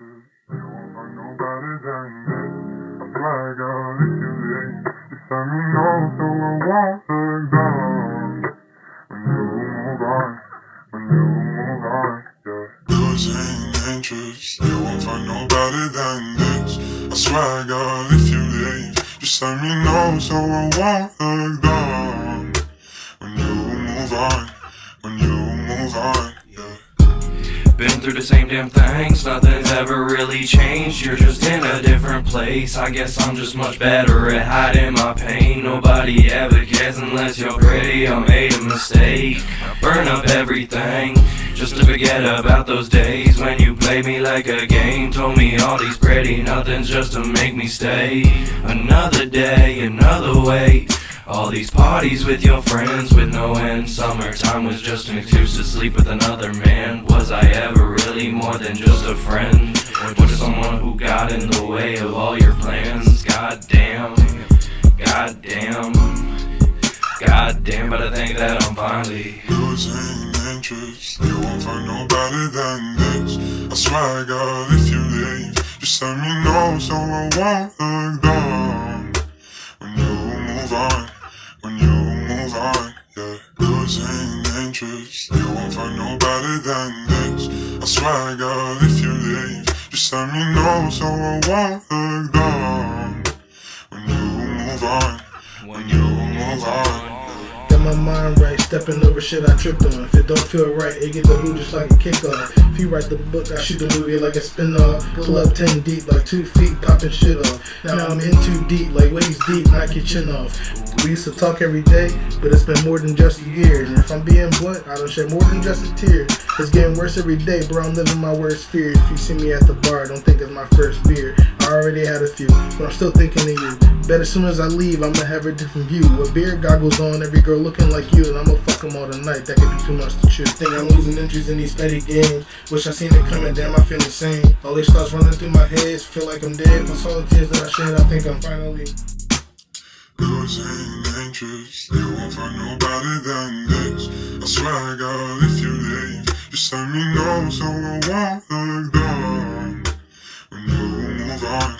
You won't find nobody. I you me so I won't look down. When you move on, when you move on, yeah. Losing interest. You won't find nobody than this. I swear God, if you leave, just let me know so I won't look down. When you move on, when you. Through the same damn things, nothing's ever really changed. You're just in a different place. I guess I'm just much better at hiding my pain. Nobody ever cares unless you're pretty. I made a mistake. Burn up everything just to forget about those days when you played me like a game. Told me all these pretty nothings just to make me stay. Another day, another way. All these parties with your friends with no end. Summertime was just an excuse to sleep with another man. Was I ever really more than just a friend? Or just someone who got in the way of all your plans? God damn, god damn, god damn, but I think that I'm finally losing interest. You won't find nobody than this. I swear, God, if you leave, just let me know so I won't look down. You won't find nobody than this. I swear, God, if you leave, just let me know so I won't look down. When you move on, when you move on. My mind right, stepping over shit I tripped on. If it don't feel right, it get the boot just like a kickoff. If you write the book, I shoot the movie like a spin off. Pull up 10 deep, like two feet, popping shit off. Now I'm in too deep, like waist deep, knock your chin off. We used to talk every day, but it's been more than just a year. And if I'm being blunt, I don't shed more than just a tear. It's getting worse every day, bro. I'm living my worst fear. If you see me at the bar, don't think it's my first beer. I already had a few, but I'm still thinking of you. Bet as soon as I leave, I'ma have a different view. With beer goggles on, every girl looking like you, and I'ma fuck them all tonight. That could be too much to chew. Think I'm losing interest in these petty games. Wish I seen it coming, damn, I feel insane. All these thoughts running through my head, feel like I'm dead. My soul tears that I shed, I think I'm finally. Losing interest, you won't find nobody than this. I swear, God, if you leave, just let me know so I won't look down.